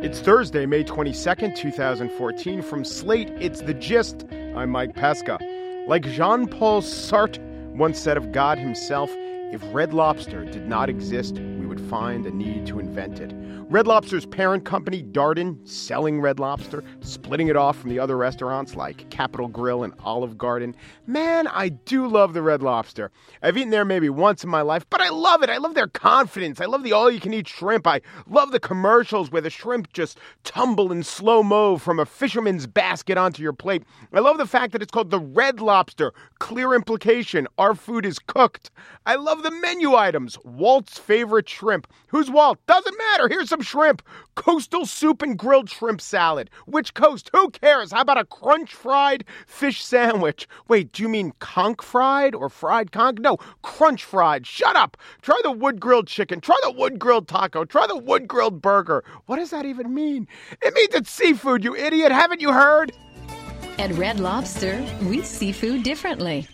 It's Thursday, May 22nd, 2014. From Slate, it's The Gist. I'm Mike Pesca. Like Jean Paul Sartre once said of God himself, if Red Lobster did not exist, would find a need to invent it. Red Lobster's parent company, Darden, selling Red Lobster, splitting it off from the other restaurants like Capital Grille and Olive Garden. Man, I do love the Red Lobster. I've eaten there maybe once in my life, but I love it. I love their confidence. I love the all you can eat shrimp. I love the commercials where the shrimp just tumble in slow mo from a fisherman's basket onto your plate. I love the fact that it's called the Red Lobster. Clear implication our food is cooked. I love the menu items. Walt's favorite shrimp. Who's Walt? Doesn't matter. Here's some shrimp. Coastal soup and grilled shrimp salad. Which coast? Who cares? How about a crunch fried fish sandwich? Wait, do you mean conch fried or fried conch? No, crunch fried. Shut up. Try the wood grilled chicken. Try the wood grilled taco. Try the wood grilled burger. What does that even mean? It means it's seafood, you idiot. Haven't you heard? At Red Lobster, we seafood differently.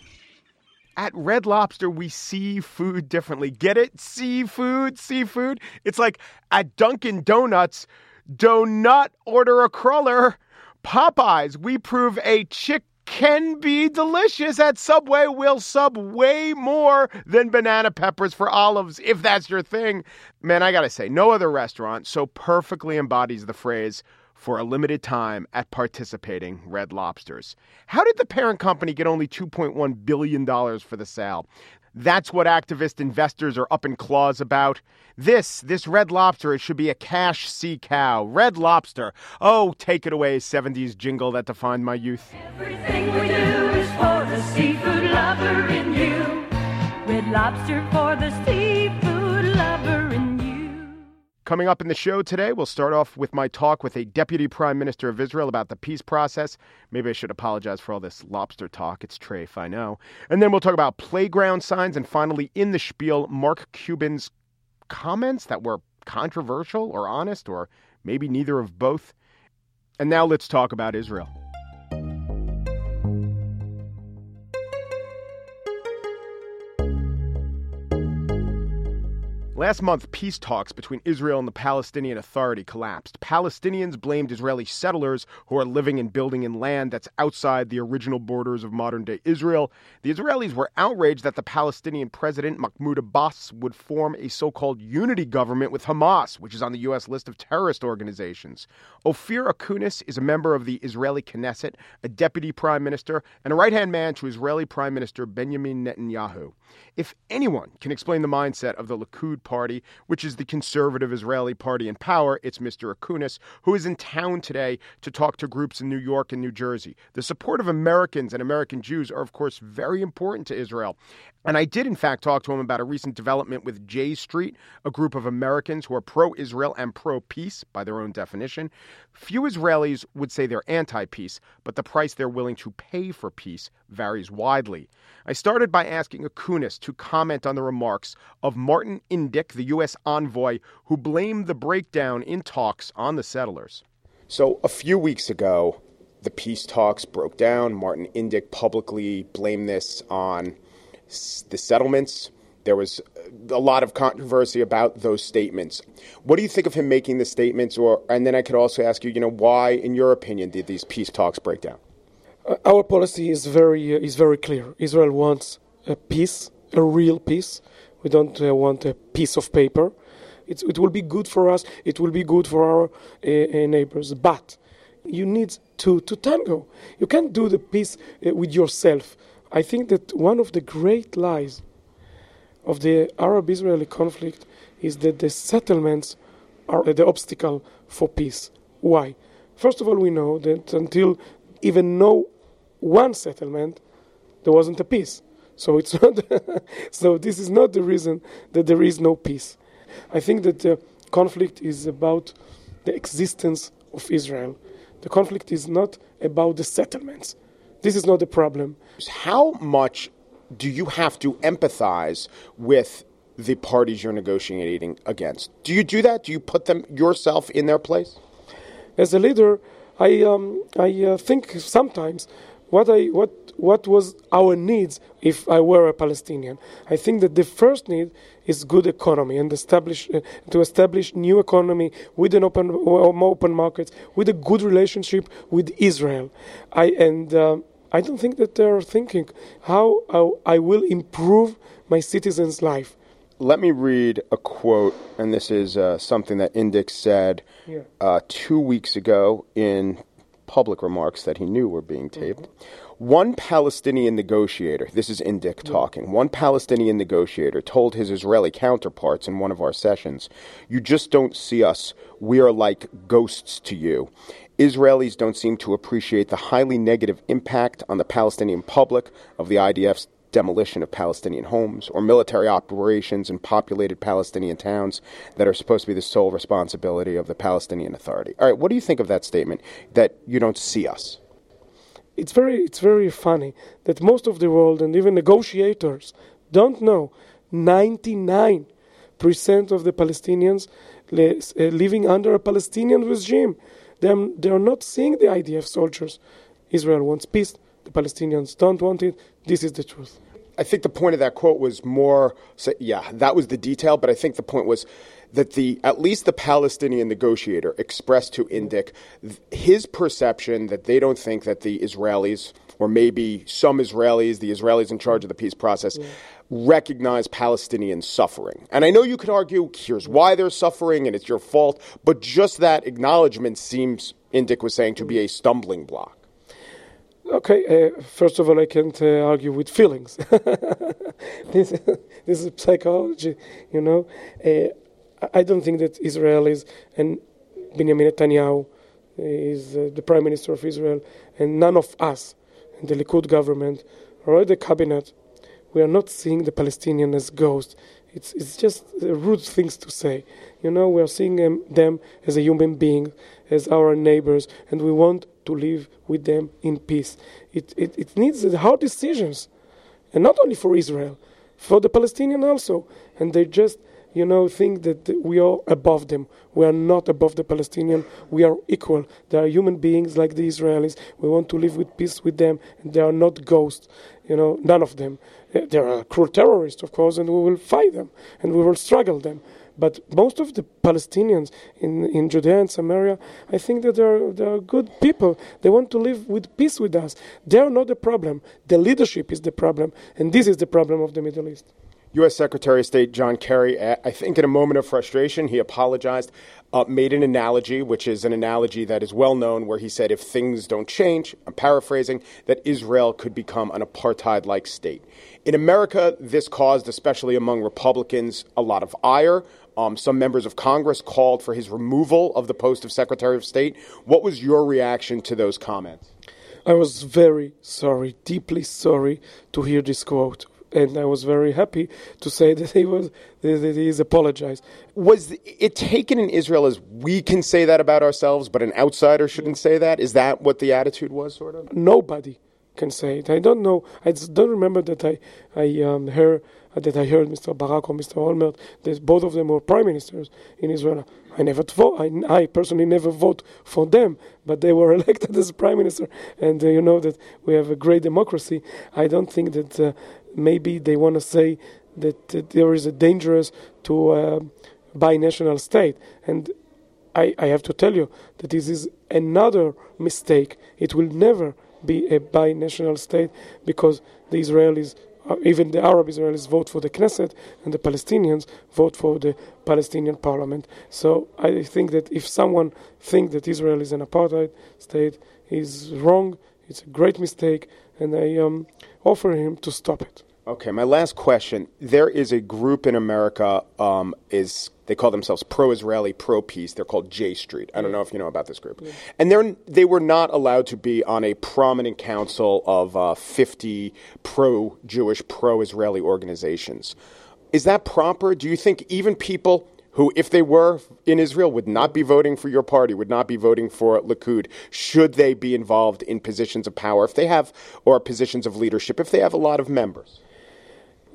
At Red Lobster, we see food differently. Get it? Seafood, seafood. It's like at Dunkin' Donuts, do not order a cruller. Popeyes, we prove a chick can be delicious at Subway. We'll sub way more than banana peppers for olives if that's your thing. Man, I gotta say, no other restaurant so perfectly embodies the phrase for a limited time at participating Red Lobsters. How did the parent company get only $2.1 billion for the sale? That's what activist investors are up in claws about. This, this Red Lobster, it should be a cash sea cow. Red Lobster. Oh, take it away, 70s jingle that defined my youth. Everything we do is for the seafood lover in you. Red Lobster for the you. Coming up in the show today, we'll start off with my talk with a deputy prime minister of Israel about the peace process. Maybe I should apologize for all this lobster talk. It's Trafe, I know. And then we'll talk about playground signs. And finally, in the spiel, Mark Cuban's comments that were controversial or honest, or maybe neither of both. And now let's talk about Israel. Last month, peace talks between Israel and the Palestinian Authority collapsed. Palestinians blamed Israeli settlers who are living and building in land that's outside the original borders of modern day Israel. The Israelis were outraged that the Palestinian president, Mahmoud Abbas, would form a so called unity government with Hamas, which is on the U.S. list of terrorist organizations. Ofir Akunis is a member of the Israeli Knesset, a deputy prime minister, and a right hand man to Israeli Prime Minister Benjamin Netanyahu. If anyone can explain the mindset of the Likud party, which is the conservative Israeli party in power, it's Mr. Akunis, who is in town today to talk to groups in New York and New Jersey. The support of Americans and American Jews are, of course, very important to Israel. And I did, in fact, talk to him about a recent development with J Street, a group of Americans who are pro Israel and pro peace by their own definition. Few Israelis would say they're anti peace, but the price they're willing to pay for peace varies widely. I started by asking Akunis to comment on the remarks of Martin Indyk, the U.S. envoy, who blamed the breakdown in talks on the settlers. So, a few weeks ago, the peace talks broke down. Martin Indyk publicly blamed this on the settlements. There was a lot of controversy about those statements. What do you think of him making the statements? Or and then I could also ask you, you know, why, in your opinion, did these peace talks break down? Uh, our policy is very uh, is very clear. Israel wants a peace, a real peace. We don't uh, want a piece of paper. It's, it will be good for us. It will be good for our uh, neighbors. But you need to to tango. You can't do the peace uh, with yourself. I think that one of the great lies of the Arab Israeli conflict is that the settlements are the obstacle for peace. Why? First of all, we know that until even no one settlement, there wasn't a peace. So it's not. so this is not the reason that there is no peace. I think that the conflict is about the existence of Israel. The conflict is not about the settlements. This is not the problem. How much do you have to empathize with the parties you're negotiating against? Do you do that? Do you put them yourself in their place? As a leader, I um, I uh, think sometimes, what I what what was our needs if I were a Palestinian. I think that the first need is good economy and establish uh, to establish new economy with an open open markets with a good relationship with Israel. I and uh, I don't think that they are thinking how, how I will improve my citizens' life. Let me read a quote, and this is uh, something that Indyk said Yeah. uh, two weeks ago in public remarks that he knew were being taped. One Palestinian negotiator, this is Indyk mm-hmm. talking, one Palestinian negotiator told his Israeli counterparts in one of our sessions, You just don't see us. We are like ghosts to you. Israelis don't seem to appreciate the highly negative impact on the Palestinian public of the IDF's demolition of Palestinian homes or military operations in populated Palestinian towns that are supposed to be the sole responsibility of the Palestinian Authority. All right, what do you think of that statement that you don't see us? It's very it's very funny that most of the world and even negotiators don't know 99 percent of the Palestinians uh, living under a Palestinian regime. They are not seeing the IDF soldiers. Israel wants peace. The Palestinians don't want it. This is the truth. I think the point of that quote was more, so, yeah, that was the detail, but I think the point was that the at least the Palestinian negotiator expressed to Indyk his perception that they don't think that the Israelis, or maybe some Israelis, the Israelis in charge of the peace process, recognize Palestinian suffering. And I know you could argue, here's why they're suffering and it's your fault, but just that acknowledgement seems, Indyk was saying, to be a stumbling block. Okay, uh, first of all, I can't uh, argue with feelings. this, this is psychology, you know. Uh, I- don't think that Israelis and Benjamin Netanyahu is uh, the prime minister of Israel, and none of us the Likud government or the cabinet, we are not seeing the Palestinian as ghosts. It's, it's just uh, rude things to say. You know, we are seeing them, them as a human being, as our neighbors, and we want to live with them in peace. It, it, it needs hard decisions, and not only for Israel, for the Palestinian also. And they just, you know, think that we are above them. We are not above the Palestinian. We are equal. They are human beings like the Israelis. We want to live with peace with them, and they are not ghosts. You know, none of them. They are cruel terrorists, of course, and we will fight them, and we will struggle them. But most of the Palestinians in, in Judea and Samaria, I think that they are, they are good people. They want to live with peace with us. They are not the problem. The leadership is the problem. And this is the problem of the Middle East. U.S. Secretary of State John Kerry, uh, I think in a moment of frustration, he apologized, uh, made an analogy, which is an analogy that is well known, where he said if things don't change, I'm paraphrasing, that Israel could become an apartheid like state. In America, this caused, especially among Republicans, a lot of ire. Um, some members of Congress called for his removal of the post of Secretary of State. What was your reaction to those comments? I was very sorry, deeply sorry to hear this quote. And I was very happy to say that he was that he is apologized. Was it taken in Israel as we can say that about ourselves, but an outsider shouldn't say that? Is that what the attitude was, sort of? Nobody can say it. I don't know. I don't remember that I I um, heard that I heard Mr. Barak or Mr. Olmert. That both of them were prime ministers in Israel. I never vote. I, I personally never vote for them, but they were elected as prime minister. And uh, you know that we have a great democracy. I don't think that uh, maybe they want to say that uh, there is a dangerous to a uh, binational state. And I, I have to tell you that this is another mistake. It will never be a binational state because the Israelis, even the Arab Israelis, vote for the Knesset and the Palestinians vote for the Palestinian parliament. So I think that if someone thinks that Israel is an apartheid state, is wrong. It's a great mistake, and I um, offer him to stop it. Okay, my last question. There is a group in America, um, is they call themselves pro-Israeli, pro-peace. They're called J Street. I don't know if you know about this group. And they're they were not allowed to be on a prominent council of uh, 50 pro-Jewish, pro-Israeli organizations. Is that proper? Do you think even people who, if they were in Israel, would not be voting for your party, would not be voting for Likud, should they be involved in positions of power, if they have, or positions of leadership, if they have a lot of members?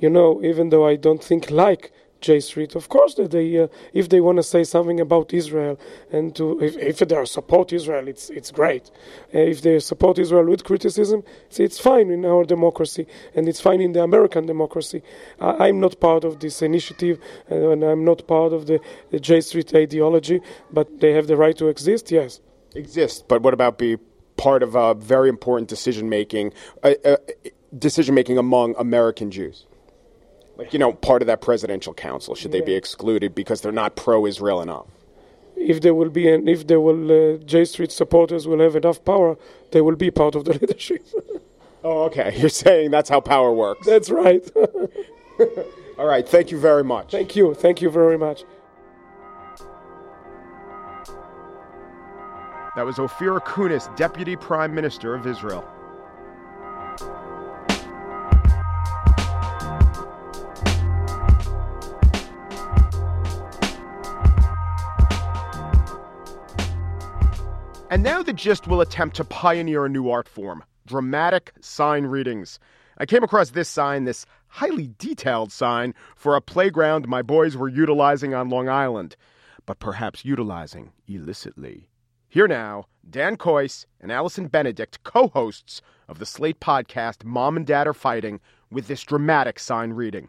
You know, even though I don't think like J Street. Of course, that they uh, if they want to say something about Israel and to if, if they support Israel, it's it's great. Uh, if they support Israel with criticism, it's, it's fine in our democracy and it's fine in the American democracy. I, I'm not part of this initiative uh, and I'm not part of the, the J Street ideology, but they have the right to exist. Yes. Exist, but what about be part of a very important decision making, uh, uh, decision making among American Jews? Like you know, part of that presidential council should they be excluded because they're not pro-Israel enough? If there will be an if there will uh, J Street supporters will have enough power, they will be part of the leadership. Oh, okay. You're saying that's how power works. That's right. All right. Thank you very much. Thank you. Thank you very much. That was Ofir Kunis, Deputy Prime Minister of Israel. And now the gist will attempt to pioneer a new art form dramatic sign readings. I came across this sign, this highly detailed sign, for a playground my boys were utilizing on Long Island, but perhaps utilizing illicitly. Here now, Dan Kois and Allison Benedikt, co hosts of the Slate podcast Mom and Dad Are Fighting, with this dramatic sign reading.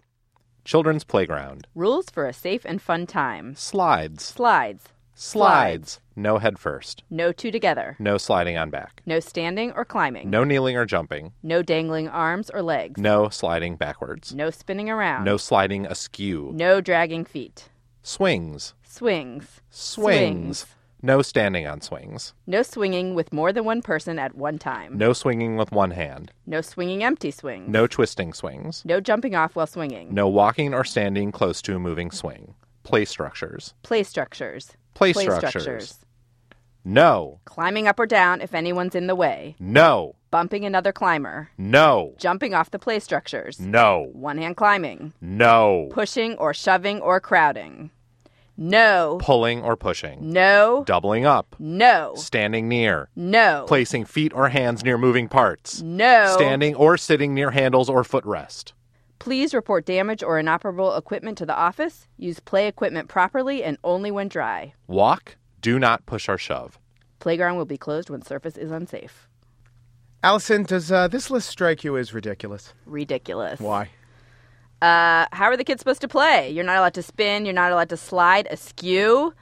Children's playground. Rules for a safe and fun time. Slides. Slides. Slides. No head first. No two together. No sliding on back. No standing or climbing. No kneeling or jumping. No dangling arms or legs. No sliding backwards. No spinning around. No sliding askew. No dragging feet. Swings. Swings. Swings. No standing on swings. No swinging with more than one person at one time. No swinging with one hand. No swinging empty swings. No twisting swings. No jumping off while swinging. No walking or standing close to a moving swing. Play structures. Play structures. Play, structures. No. Climbing up or down if anyone's in the way. No. Bumping another climber. No. Jumping off the play structures. No. One hand climbing. No. Pushing or shoving or crowding. No. Pulling or pushing. No. Doubling up. No. Standing near. No. Placing feet or hands near moving parts. No. Standing or sitting near handles or footrest. Please report damage or inoperable equipment to the office. Use play equipment properly and only when dry. Walk. Do not push or shove. Playground will be closed when surface is unsafe. Allison, does uh, this list strike you as ridiculous? Ridiculous. Why? Uh, how are the kids supposed to play? You're not allowed to spin. You're not allowed to slide askew.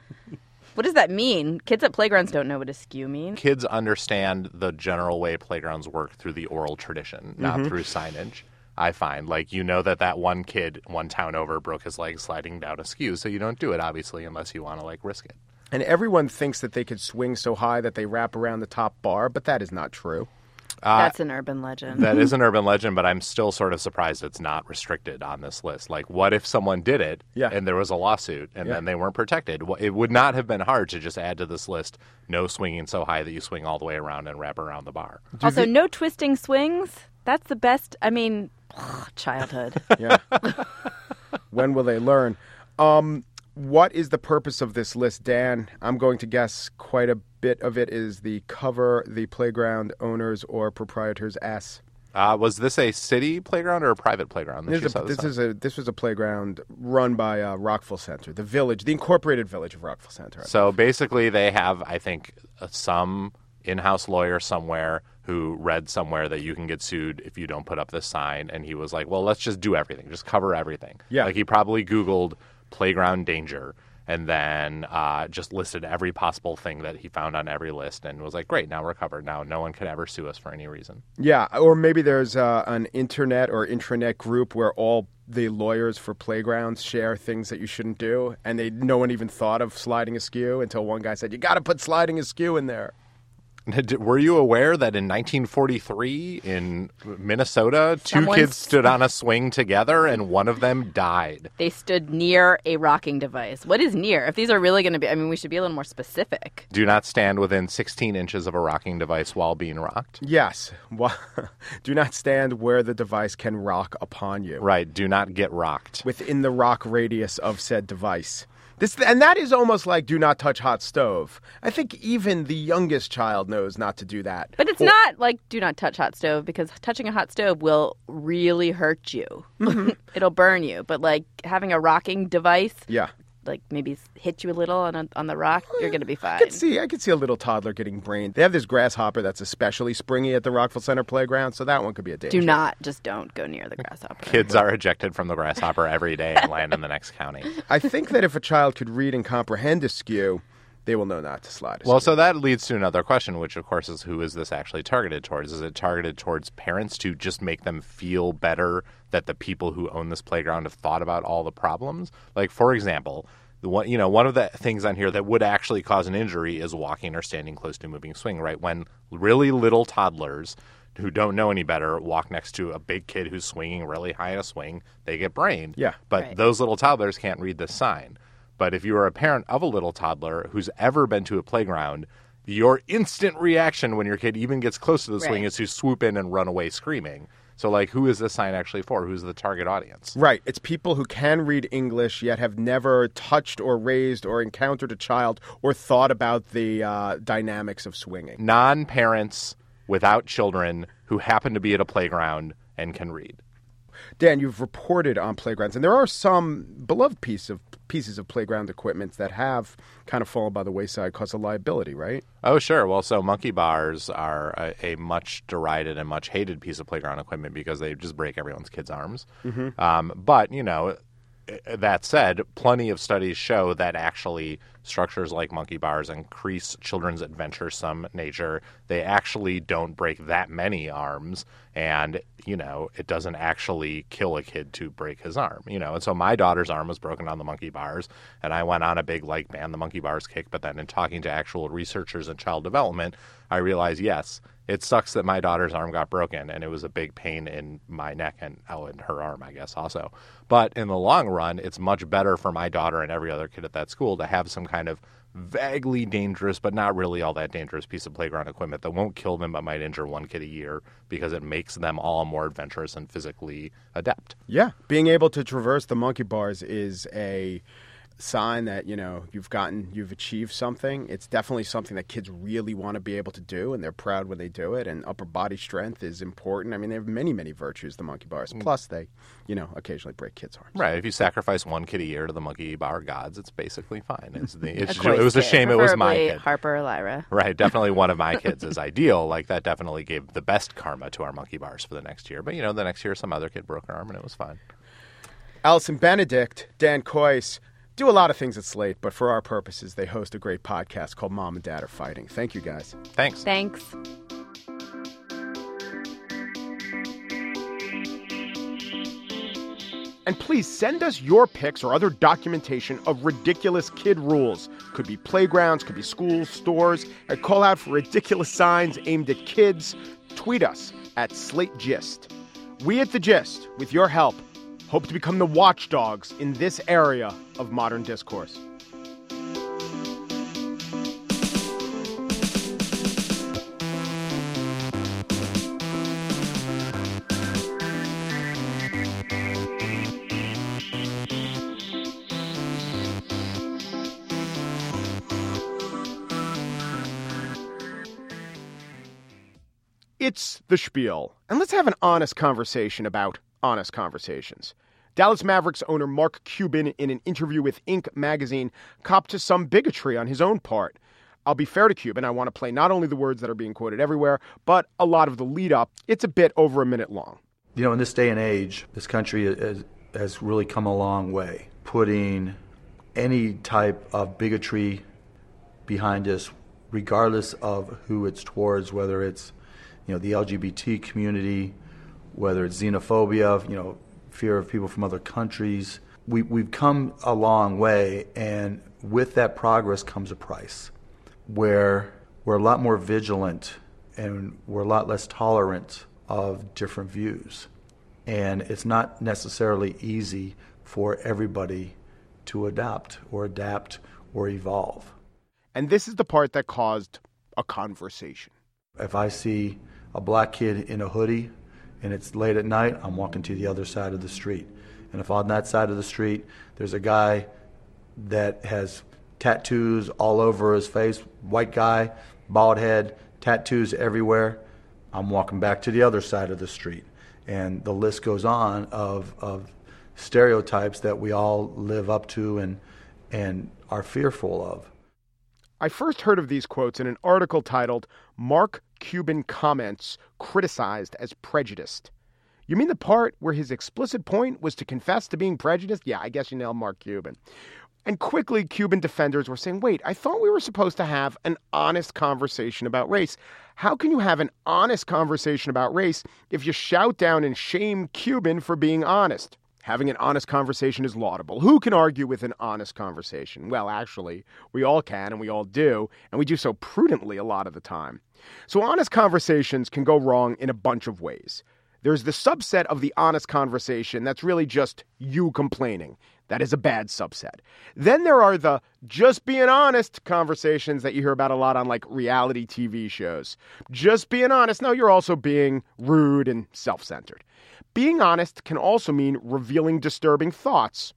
what does that mean? Kids at playgrounds don't know what askew means. Kids understand the general way playgrounds work through the oral tradition, not through signage. I find like you know that that one kid one town over broke his leg sliding down a skew, so you don't do it obviously unless you want to like risk it. And everyone thinks that they could swing so high that they wrap around the top bar, but that is not true. Uh, That's an urban legend. That is an urban legend, but I'm still sort of surprised it's not restricted on this list. Like, what if someone did it Yeah. and there was a lawsuit and Yeah. then they weren't protected? It would not have been hard to just add to this list no swinging so high that you swing all the way around and wrap around the bar. also, no twisting swings. That's the best. I mean, childhood. Yeah. when will they learn? Um, what is the purpose of this list, Dan? I'm going to guess quite a bit of it is the cover the playground owners or proprietors S. Uh, was this a city playground or a private playground? that This, you is saw a, this this is a this was a playground run by uh, Rockville Centre, the village, the incorporated village of Rockville Centre. So basically, they have, I think, uh, some in-house lawyer somewhere who read somewhere that you can get sued if you don't put up this sign, and he was like, "Well, let's just do everything, just cover everything." Yeah. like he probably Googled playground danger and then uh, just listed every possible thing that he found on every list, and was like, "Great, now we're covered. Now no one can ever sue us for any reason." Yeah, or maybe there's uh, an internet or intranet group where all the lawyers for playgrounds share things that you shouldn't do, and they no one even thought of sliding askew until one guy said, "You got to put sliding askew in there." Were you aware that in 1943 in Minnesota, two Someone kids s- stood on a swing together and one of them died? they stood near a rocking device. What is near? If these are really going to be, I mean, we should be a little more specific. Do not stand within 16 inches of a rocking device while being rocked. Yes, Wha- do not stand where the device can rock upon you. Right. Do not get rocked. Within the rock radius of said device. This and that is almost like do not touch hot stove. I think even the youngest child knows not to do that. But it's not like do not touch hot stove because touching a hot stove will really hurt you. Mm-hmm. It'll burn you. But like having a rocking device, Yeah. Like maybe hit you a little on a, on the rock, you're gonna be fine. I could see I could see a little toddler getting brained. They have this grasshopper that's especially springy at the Rockville Centre playground, so that one could be a danger. Do not just don't go near the grasshopper. Kids are ejected from the grasshopper every day and land in the next county. I think that if a child could read and comprehend askew, they will know not to slide. Well, so that leads to another question, which of course is who is this actually targeted towards? Is it targeted towards parents to just make them feel better that the people who own this playground have thought about all the problems? Like, for example, the one you know one of the things on here that would actually cause an injury is walking or standing close to a moving swing. Right when really little toddlers who don't know any better walk next to a big kid who's swinging really high in a swing, they get brained. Yeah. but Right. those little toddlers can't read this sign. But if you are a parent of a little toddler who's ever been to a playground, your instant reaction when your kid even gets close to the swing is to swoop in and run away screaming. So, like, who is this sign actually for? Who's the target audience? Right. It's people who can read English yet have never touched or raised or encountered a child or thought about the uh, dynamics of swinging. Non parents without children who happen to be at a playground and can read. Dan, you've reported on playgrounds, and there are some beloved piece of pieces of playground equipment that have kind of fallen by the wayside because of liability, right? Oh, sure. Well, so monkey bars are a, a much derided and much hated piece of playground equipment because they just break everyone's kids' arms. Um, but, you know, that said, plenty of studies show that actually structures like monkey bars increase children's adventuresome nature. They actually don't break that many arms, and you know it doesn't actually kill a kid to break his arm. You know, and so my daughter's arm was broken on the monkey bars, and I went on a big like ban the monkey bars kick. But then in talking to actual researchers in child development, I realized yes, it sucks that my daughter's arm got broken and it was a big pain in my neck and oh in her arm i guess also but in the long run it's much better for my daughter and every other kid at that school to have some kind of vaguely dangerous but not really all that dangerous piece of playground equipment that won't kill them but might injure one kid a year because it makes them all more adventurous and physically adept Yeah. Being able to traverse the monkey bars is a sign that, you know, you've gotten, you've achieved something. It's definitely something that kids really want to be able to do, and they're proud when they do it. And upper body strength is important. I mean, they have many, many virtues, the monkey bars. Mm. Plus, they, you know, occasionally break kids' arms. right if you sacrifice one kid a year to the monkey bar gods it's basically fine it's the, it's, A it was a shame it was my kid Harper or Lyra. Right, definitely one of my kids is ideal. Like that definitely gave the best karma to our monkey bars for the next year. But you know, the next year some other kid broke an arm and it was fine. Allison Benedikt, Dan Kois do a lot of things at Slate, but for our purposes, they host a great podcast called Mom and Dad Are Fighting. Thank you, guys. Thanks. Thanks. And please send us your pics or other documentation of ridiculous kid rules. Could be playgrounds, could be schools, stores. And call out for ridiculous signs aimed at kids. Tweet us at Slate Gist. We at The Gist, with your help, hope to become the watchdogs in this area of modern discourse. It's the spiel, and let's have an honest conversation about honest conversations. Dallas Mavericks owner Mark Cuban, in an interview with Inc. magazine, copped to some bigotry on his own part. I'll be fair to Cuban. I want to play not only the words that are being quoted everywhere, but a lot of the lead up. It's a bit over a minute long. You know, in this day and age, this country has, has really come a long way, putting any type of bigotry behind us, regardless of who it's towards, whether it's, you know, the LGBT community, whether it's xenophobia, you know, fear of people from other countries. We, we've come a long way, and with that progress comes a price where we're a lot more vigilant and we're a lot less tolerant of different views. And it's not necessarily easy for everybody to adopt or adapt or evolve. And this is the part that caused a conversation. If I see a black kid in a hoodie and it's late at night, I'm walking to the other side of the street. And if on that side of the street there's a guy that has tattoos all over his face, white guy, bald head, tattoos everywhere. I'm walking back to the other side of the street. And the list goes on of, of stereotypes that we all live up to and, and are fearful of. I first heard of these quotes in an article titled Mark Cuban Comments Criticized as Prejudiced. You mean the part where his explicit point was to confess to being prejudiced? Yeah, I guess you nailed Mark Cuban. And quickly, Cuban defenders were saying, wait, I thought we were supposed to have an honest conversation about race. How can you have an honest conversation about race if you shout down and shame Cuban for being honest? Having an honest conversation is laudable. Who can argue with an honest conversation? Well, actually, we all can and we all do, and we do so prudently a lot of the time. So, honest conversations can go wrong in a bunch of ways. There's the subset of the honest conversation that's really just you complaining. That is a bad subset. Then there are the just being honest conversations that you hear about a lot on like reality TV shows. Just being honest. No, you're also being rude and self centered. Being honest can also mean revealing disturbing thoughts.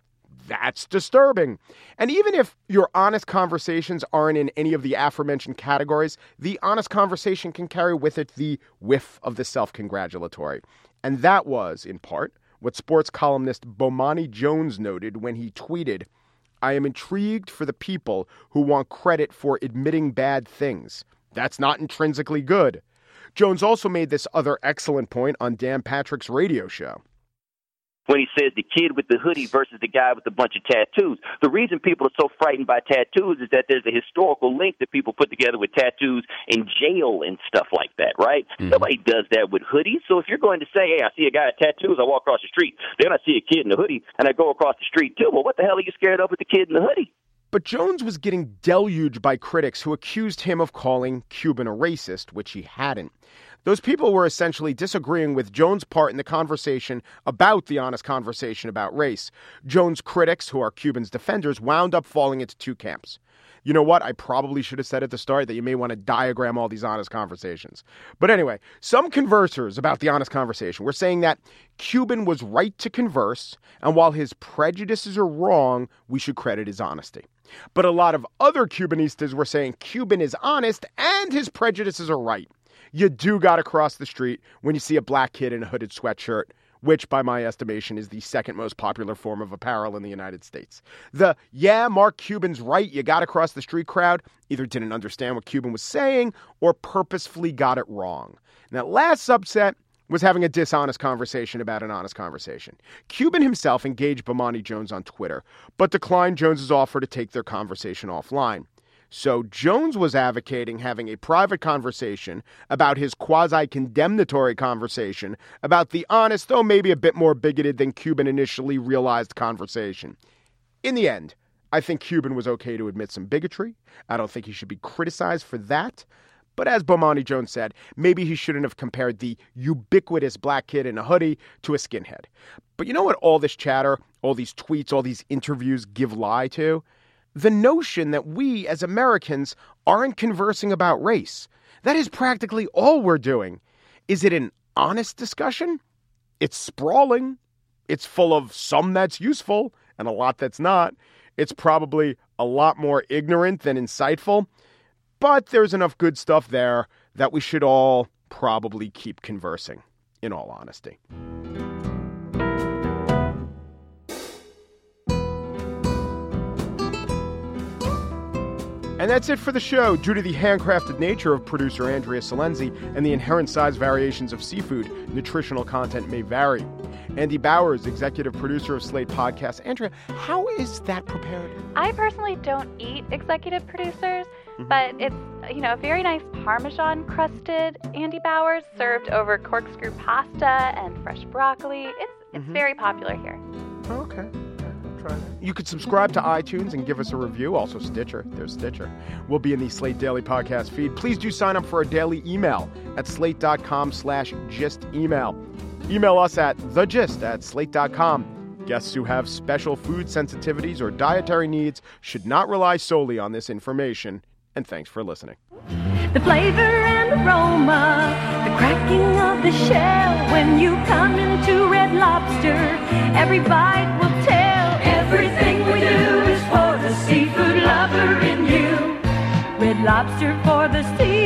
That's disturbing. And even if your honest conversations aren't in any of the aforementioned categories, the honest conversation can carry with it the whiff of the self congratulatory. And that was, in part, what sports columnist Bomani Jones noted when he tweeted, I am intrigued for the people who want credit for admitting bad things. That's not intrinsically good. Jones also made this other excellent point on Dan Patrick's radio show when he says the kid with the hoodie versus the guy with a bunch of tattoos. The reason people are so frightened by tattoos is that there's a historical link that people put together with tattoos and jail and stuff like that, right? Mm-hmm. Nobody does that with hoodies. So if you're going to say, hey, I see a guy with tattoos, I walk across the street. Then I see a kid in a hoodie and I go across the street too. Well, what the hell are you scared of with the kid in the hoodie? But Jones was getting deluged by critics who accused him of calling Cuban a racist, which he hadn't. Those people were essentially disagreeing with Jones' part in the conversation about the honest conversation about race. Jones' critics, who are Cuban's defenders, wound up falling into two camps. You know what? I probably should have said at the start that you may want to diagram all these honest conversations. But anyway, some conversers about the honest conversation were saying that Cuban was right to converse, and while his prejudices are wrong, we should credit his honesty. But a lot of other Cubanistas were saying Cuban is honest and his prejudices are right you do got to cross the street when you see a black kid in a hooded sweatshirt, which, by my estimation, is the second most popular form of apparel in the United States. The, yeah, Mark Cuban's right, you got to cross the street crowd either didn't understand what Cuban was saying or purposefully got it wrong. And that last subset was having a dishonest conversation about an honest conversation. Cuban himself engaged Bomani Jones on Twitter, but declined Jones's offer to take their conversation offline. So Jones was advocating having a private conversation about his quasi condemnatory conversation about the honest, though maybe a bit more bigoted than Cuban initially realized conversation. In the end, I think Cuban was okay to admit some bigotry. I don't think he should be criticized for that. But as Bomani Jones said, maybe he shouldn't have compared the ubiquitous black kid in a hoodie to a skinhead. But you know what all this chatter, all these tweets, all these interviews give lie to? the notion that we as Americans aren't conversing about race. That is practically all we're doing. Is it an honest discussion? It's sprawling. It's full of some that's useful and a lot that's not. It's probably a lot more ignorant than insightful. But there's enough good stuff there that we should all probably keep conversing, in all honesty. And that's it for the show. Due to the handcrafted nature of producer Andrea Silenzi and the inherent size variations of seafood, nutritional content may vary. Andy Bowers, executive producer of Slate Podcast. Andrea, how is that prepared? I personally don't eat executive producers, mm-hmm. but it's you know a very nice Parmesan crusted Andy Bowers served over corkscrew pasta and fresh broccoli. It's it's mm-hmm. very popular here. okay try that. You could subscribe to iTunes and give us a review. Also, Stitcher. There's Stitcher. We'll be in the Slate Daily podcast feed. Please do sign up for a daily email at slate.com slash gist email. Email us at thegist at slate.com. Guests who have special food sensitivities or dietary needs should not rely solely on this information and thanks for listening. The flavor and aroma, the cracking of the shell when you come into Red Lobster, every bite will tell. Everything we do is for the seafood lover in you. Red Lobster for the sea.